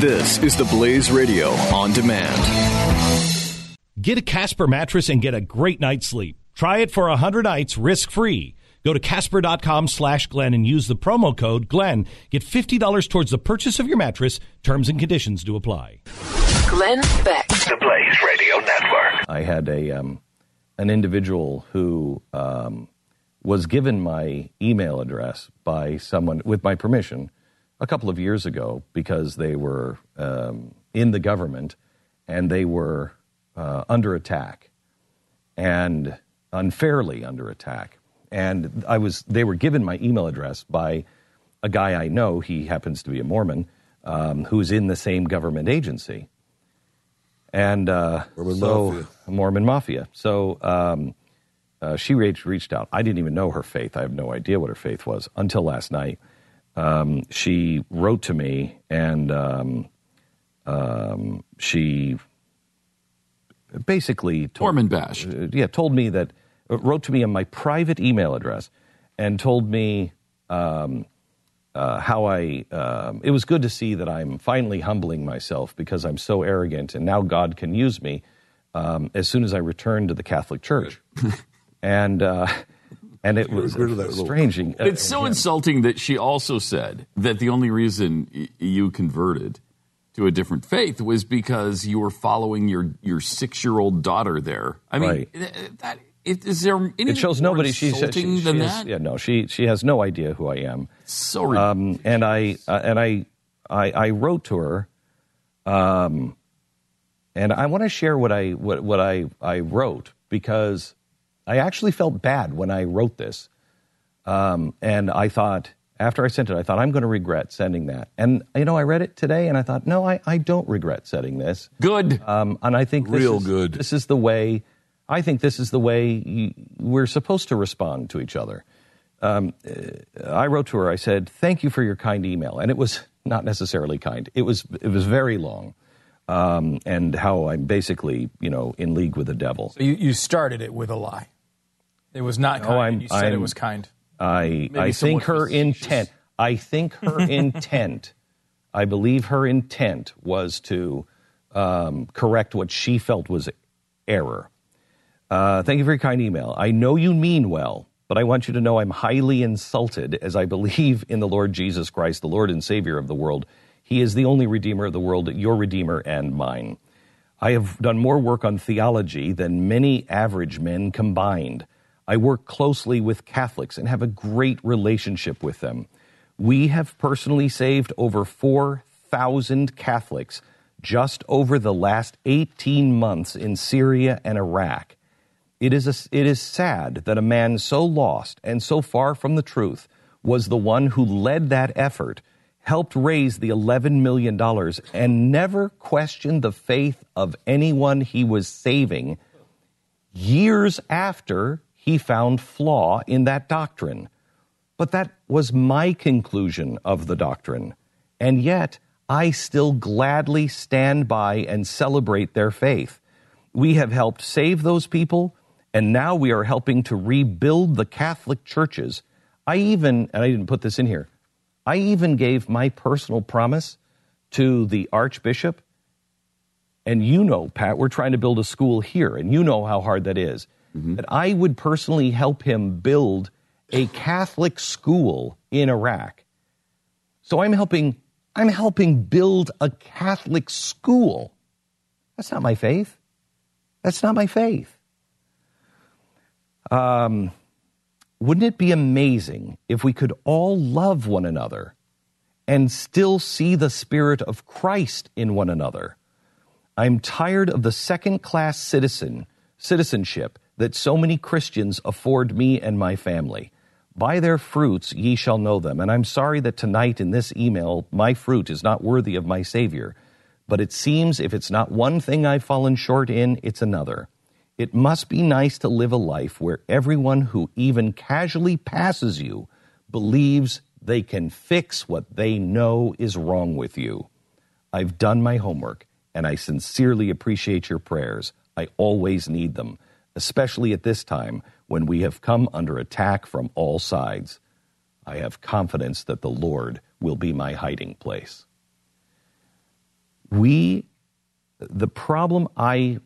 This is the Blaze Radio on demand. Get a Casper mattress and get a great night's sleep. Try it for 100 nights risk free. Go to Casper.com slash Glenn and use the promo code Glenn. Get $50 towards the purchase of your mattress. Terms and conditions do apply. Glenn Beck. The Blaze Radio Network. I had a um, an individual who um, was given my email address by someone with my permission a couple of years ago because they were um, in the government and they were uh, under attack and unfairly under attack. And I was they were given my email address by a guy I know. He happens to be a Mormon um, who's in the same government agency and uh, Mormon so Mafia. Mormon Mafia. So um, uh, she reached, reached out. I didn't even know her faith. I have no idea what her faith was until last night. Um, she wrote to me and um, um, she basically told, bashed. uh, yeah, told me that uh, wrote to me on my private email address and told me um, uh, how I. Um, it was good to see that I'm finally humbling myself because I'm so arrogant, and now God can use me um, as soon as I return to the Catholic Church. and uh, and it was rid of that little- uh, It's so insulting that she also said that the only reason you converted to a different faith was because you were following your, your six year old daughter there. I mean, Right. th- that, it, is there anything it shows more nobody. She, she, insulting she, than she that? has, yeah, no, she she has no idea who I am. So um, and I uh, and I, I I wrote to her, um, and I want to share what I what what I I wrote because I actually felt bad when I wrote this, um, and I thought after I sent it, I thought I'm going to regret sending that, and you know I read it today, and I thought no, I I don't regret sending this. Good. Um, and I think this Real is, good. This is the way. I think this is the way you, we're supposed to respond to each other. Um, uh, I wrote to her. I said, "Thank you for your kind email," and it was not necessarily kind. It was it was very long, um, and how I'm basically you know in league with the devil. So you, you started it with a lie. It was not kind. No, I'm- you said it I'm- was kind. I I think her intent. I think her intent. I believe her intent was to um, correct what she felt was error. Uh, thank you for your kind email. I know you mean well, but I want you to know I'm highly insulted as I believe in the Lord Jesus Christ, the Lord and Savior of the world. He is the only Redeemer of the world, your Redeemer and mine. I have done more work on theology than many average men combined. I work closely with Catholics and have a great relationship with them. We have personally saved over 4,000 Catholics just over the last 18 months in Syria and Iraq. It is, a, it is sad that a man so lost and so far from the truth was the one who led that effort, helped raise the $11 million, and never questioned the faith of anyone he was saving years after he found flaw in that doctrine. But that was my conclusion of the doctrine. And yet, I still gladly stand by and celebrate their faith. We have helped save those people, and now we are helping to rebuild the Catholic churches. I even, and I didn't put this in here, I even gave my personal promise to the Archbishop. And you know, Pat, we're trying to build a school here, and you know how hard that is. That I would personally help him build a Catholic school in Iraq. So I'm helping I'm helping build a Catholic school. That's not my faith. That's not my faith. Um, wouldn't it be amazing if we could all love one another and still see the Spirit of Christ in one another? I'm tired of the second class citizen citizenship that so many Christians afford me and my family. By their fruits ye shall know them. And I'm sorry that tonight in this email, my fruit is not worthy of my Savior. But it seems if it's not one thing I've fallen short in, it's another. It must be nice to live a life where everyone who even casually passes you believes they can fix what they know is wrong with you. I've done my homework, and I sincerely appreciate your prayers. I always need them, especially at this time when we have come under attack from all sides. I have confidence that the Lord will be my hiding place. We, the problem I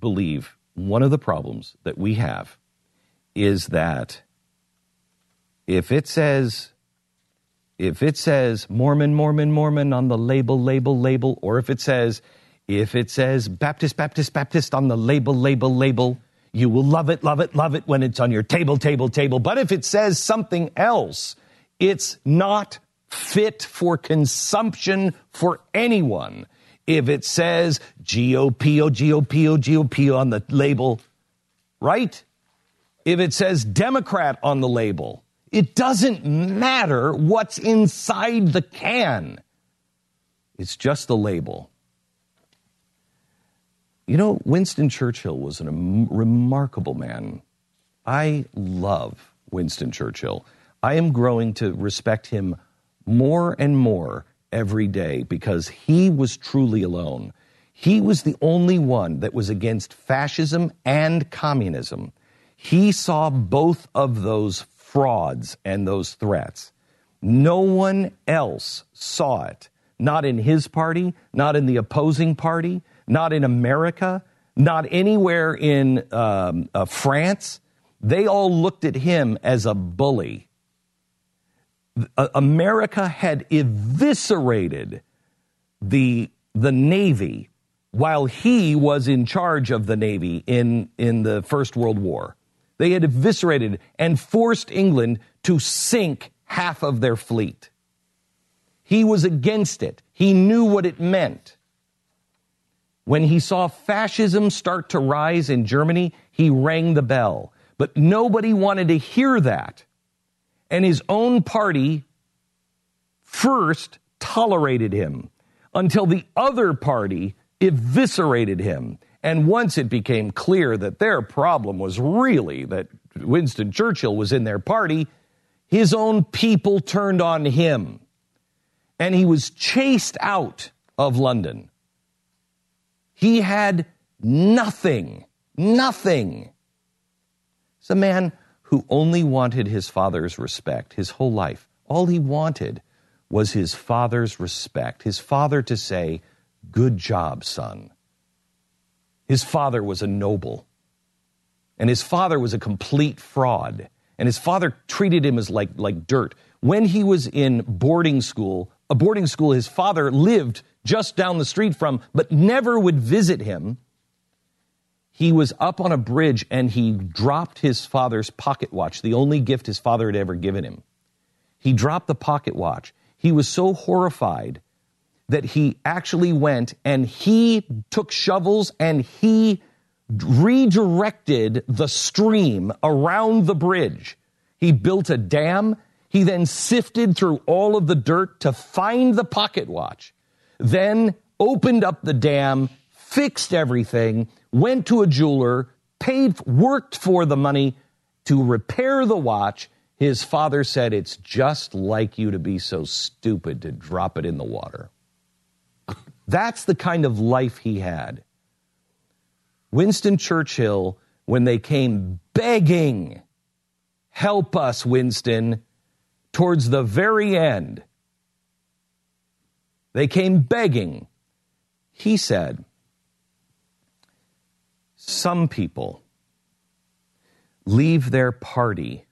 believe, one of the problems that we have is that if it says if it says Mormon, Mormon, Mormon on the label, label, label, or if it says if it says Baptist, Baptist, Baptist on the label, label, label, you will love it, love it, love it when it's on your table, table, table. But if it says something else, it's not fit for consumption for anyone. If it says GOP, oh, GOP, oh, GOP on the label, right? If it says Democrat on the label, it doesn't matter what's inside the can. It's just the label. You know, Winston Churchill was a remarkable man. I love Winston Churchill. I am growing to respect him more and more every day because he was truly alone. He was the only one that was against fascism and communism. He saw both of those frauds and those threats. No one else saw it. Not in his party, not in the opposing party, not in America, not anywhere in um, uh, France. They all looked at him as a bully. America had eviscerated the, the Navy while he was in charge of the Navy in, in the First World War. They had eviscerated and forced England to sink half of their fleet. He was against it. He knew what it meant. When he saw fascism start to rise in Germany, he rang the bell. But nobody wanted to hear that. And his own party first tolerated him until the other party eviscerated him. And once it became clear that their problem was really that Winston Churchill was in their party, his own people turned on him. And he was chased out of London. He had nothing, nothing. It's a man who only wanted his father's respect his whole life. All he wanted was his father's respect, his father to say, Good job, son. His father was a noble. And his father was a complete fraud. And his father treated him as like, like dirt. When he was in boarding school, a boarding school his father lived just down the street from, but never would visit him, he was up on a bridge and he dropped his father's pocket watch, the only gift his father had ever given him. He dropped the pocket watch. He was so horrified that he actually went and he took shovels and he redirected the stream around the bridge. He built a dam. He then sifted through all of the dirt to find the pocket watch, then opened up the dam, fixed everything, went to a jeweler, paid, worked for the money to repair the watch. His father said, It's just like you to be so stupid to drop it in the water. That's the kind of life he had. Winston Churchill, when they came begging, help us, Winston, towards the very end, they came begging. He said, Some people leave their party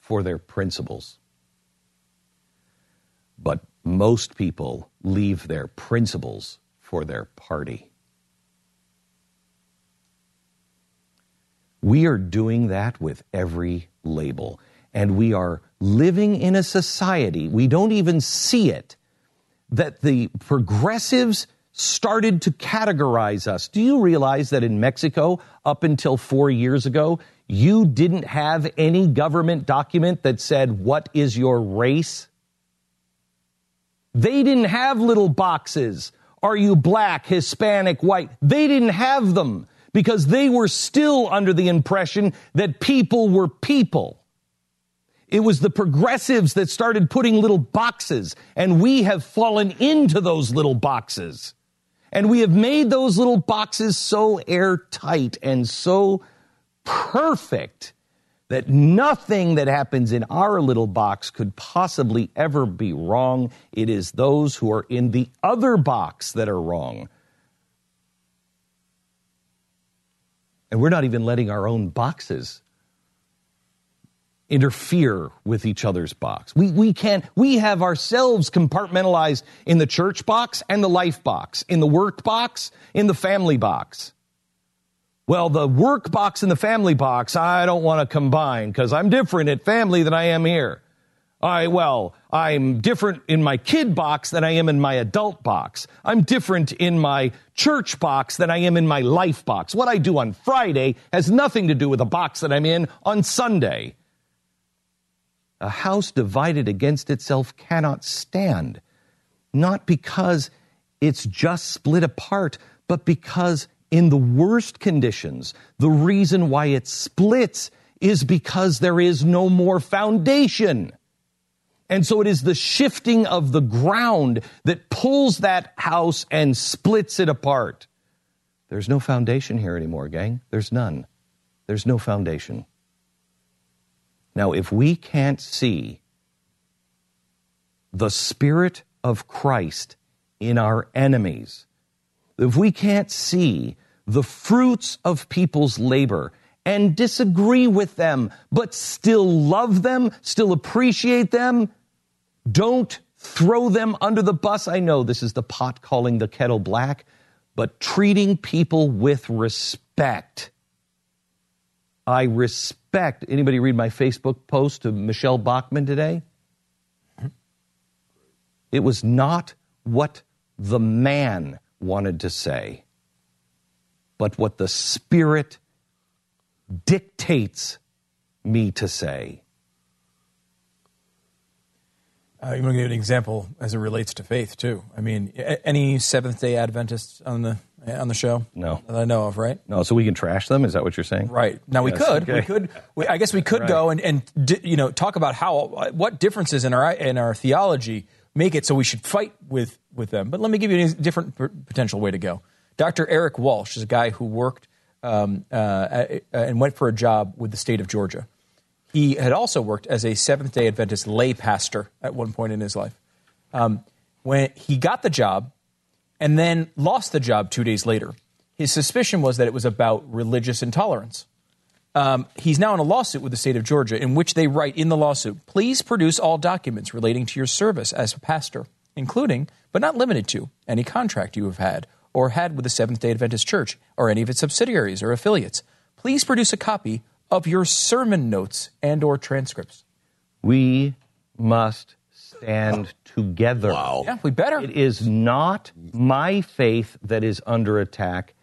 for their principles. But most people leave their principles for their party. We are doing that with every label. And we are living in a society, we don't even see it, that the progressives started to categorize us. Do you realize that in Mexico, up until four years ago, you didn't have any government document that said, What is your race? They didn't have little boxes. Are you black, Hispanic, white? They didn't have them because they were still under the impression that people were people. It was the progressives that started putting little boxes, and we have fallen into those little boxes. And we have made those little boxes so airtight and so perfect that nothing that happens in our little box could possibly ever be wrong. It is those who are in the other box that are wrong. And we're not even letting our own boxes interfere with each other's box. We, we can't, we have ourselves compartmentalized in the church box and the life box, in the work box, in the family box. Well, the work box and the family box, I don't want to combine because I'm different at family than I am here. I, well, I'm different in my kid box than I am in my adult box. I'm different in my church box than I am in my life box. What I do on Friday has nothing to do with the box that I'm in on Sunday. A house divided against itself cannot stand, not because it's just split apart, but because in the worst conditions, the reason why it splits is because there is no more foundation. And so it is the shifting of the ground that pulls that house and splits it apart. There's no foundation here anymore, gang. There's none. There's no foundation. Now, if we can't see the Spirit of Christ in our enemies, if we can't see the fruits of people's labor and disagree with them, but still love them, still appreciate them, don't throw them under the bus. I know this is the pot calling the kettle black, but treating people with respect. I respect. Anybody read my Facebook post to Michele Bachmann today? It was not what the man wanted to say, but what the Spirit dictates me to say. Uh, you want to give an example as it relates to faith too? I mean, any Seventh Day Adventists on the on the show? No, that I know of, right? No, so we can trash them. Is that what you're saying? Right. Now Yes, we could, okay. we could, we, I guess we could Right. go and and di- you know talk about how what differences in our in our theology make it so we should fight with with them. But let me give you a different p- potential way to go. Dr. Eric Walsh is a guy who worked um, uh, and went for a job with the state of Georgia. He had also worked as a Seventh Day Adventist lay pastor at one point in his life. Um, when he got the job and then lost the job two days later, his suspicion was that it was about religious intolerance. Um, he's now in a lawsuit with the state of Georgia in which they write in the lawsuit, please produce all documents relating to your service as a pastor, including, but not limited to, any contract you have had or had with the Seventh day Adventist Church or any of its subsidiaries or affiliates. Please produce a copy of your sermon notes and or transcripts. We must stand together. Wow. Yeah, we better. It is not my faith that is under attack.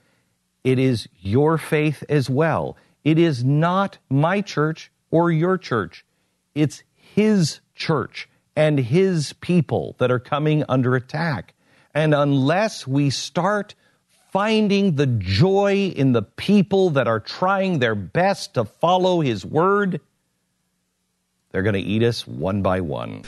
It is your faith as well. It is not my church or your church. It's his church and his people that are coming under attack. And unless we start finding the joy in the people that are trying their best to follow his word, they're going to eat us one by one.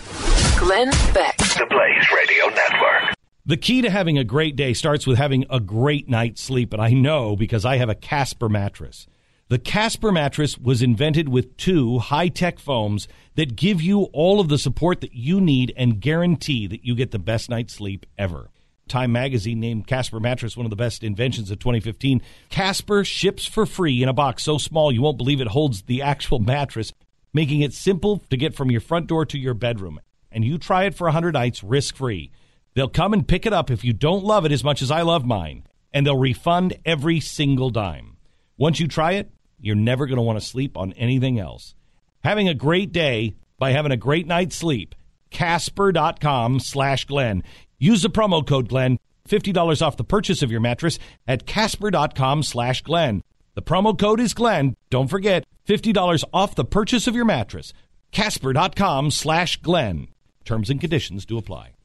Glenn Beck. The Blaze Radio Network. The key to having a great day starts with having a great night's sleep, and I know because I have a Casper mattress. The Casper mattress was invented with two high tech foams that give you all of the support that you need and guarantee that you get the best night's sleep ever. Time magazine named Casper mattress one of the best inventions of 2015. Casper ships for free in a box so small you won't believe it holds the actual mattress, making it simple to get from your front door to your bedroom. And you try it for 100 nights risk free. They'll come and pick it up if you don't love it as much as I love mine, and they'll refund every single dime. Once you try it, you're never going to want to sleep on anything else. Having a great day by having a great night's sleep. Casper.com slash Glenn. Use the promo code Glenn. $50 off the purchase of your mattress at Casper.com slash Glenn. The promo code is Glenn. Don't forget, $50 off the purchase of your mattress. Casper.com slash Glenn. Terms and conditions do apply.